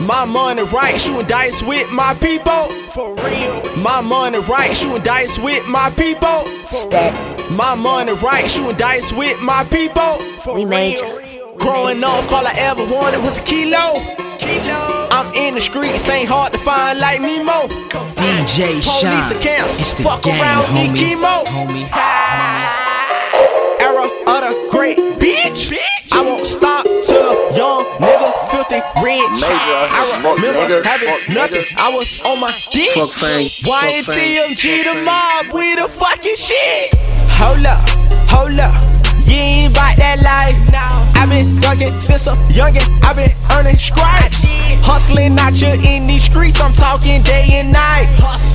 My money right, shooting dice with my people. For real. My money right, shooting dice with my people. Stack. My money right, shooting dice with my people. For We major. real. Growing up, all I ever wanted was a kilo. Kilo. I'm in the streets, ain't hard to find like Nemo. DJ Police Shine. accounts, It's the fuck gang, around, homie. need chemo. Homie. Era of the great bitch. I fuck niggas, having fuck nothing. niggas. I was on my dick. Fuck fame, fuck. YNTMG the mob, we the fucking shit. Hold up, hold up. You ain't bout that life. i been thuggin' since a youngin'. i been earning stripes. Hustling out here in these streets. I'm talking day and night.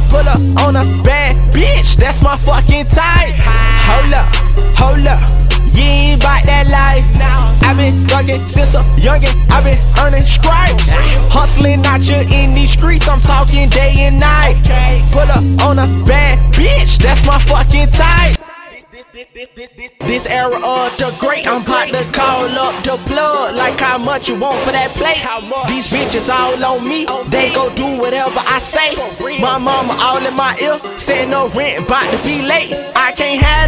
Pull up on a bad bitch. Been thuggin' since a youngin'. i been earning stripes. Hustling out here in these streets. I'm talking day and night. Pull up on a bad bitch. That's my fucking type. This era of the great, I'm about to call up the plug. Like how much you want for that plate? These bitches all on me, they go do whatever I say. My mama all in my ear, saying no rent, about to be late. I can't have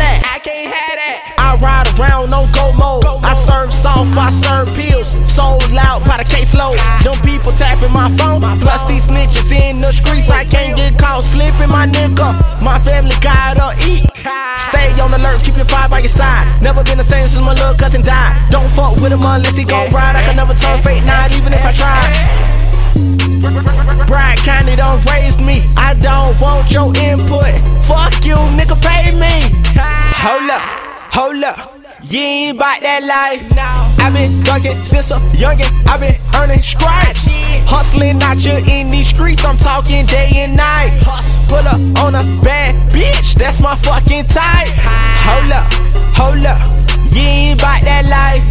I serve pills. Sold out by the caseload. Them people tapping my phone. Plus these snitches in the streets, I can't get caught slipping my nigga. My family gotta eat. Stay on alert, keep your fire by your side. Never been the same since my little cousin died. Don't fuck with him unless he gon' ride. I can never turn fate night, even if I tried. Brad County don't raise me. I don't want your input. Fuck you, nigga, pay me. Hold up, hold up. You ain't bout that life. I been thuggin' since a youngin'. i been earning stripes. Hustling out here in these streets. I'm talking day and night. Pull up on a bad bitch. That's my fucking type. Hold up, hold up. You ain't bout that life.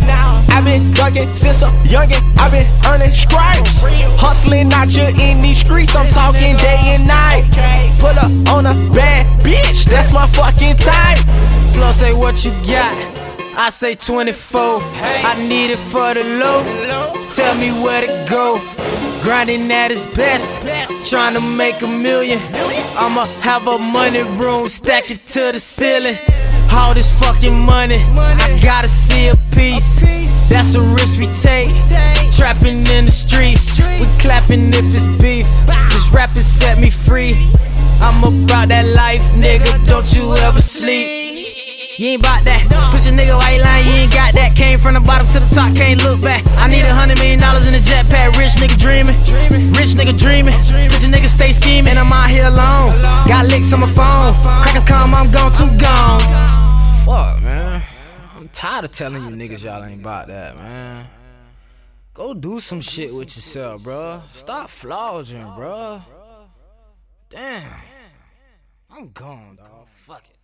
i been thuggin' since a youngin'. i been earning stripes. Hustling out here in these streets. I'm talking day and night. Pull up on a bad bitch. That's my fucking type. Plus, say what you got. I say 24. I need it for the low. Tell me where to go. Grinding at its best. best. Trying to make a million. I'ma have a money room, stack it to the ceiling. All this fucking money, money. I gotta see a piece. That's a risk we take. Trapping in the streets, we clapping if it's beef. This rapping set me free. I'm about that life, nigga. Don't you ever sleep. You ain't bout that. Push a nigga white line, you ain't got that. Came from the bottom to the top, can't look back. I need a hundred million dollars in a jetpack. Rich nigga dreaming. Rich nigga dreaming. Rich nigga stay scheming. and I'm out here alone. Got licks on my phone. Crackers come, I'm gone, too gone. Fuck, man. I'm tired of telling you niggas y'all ain't bout that, man. Go do some shit with yourself, bro. Stop flogging, bro. Damn. I'm gone, dog. Fuck it.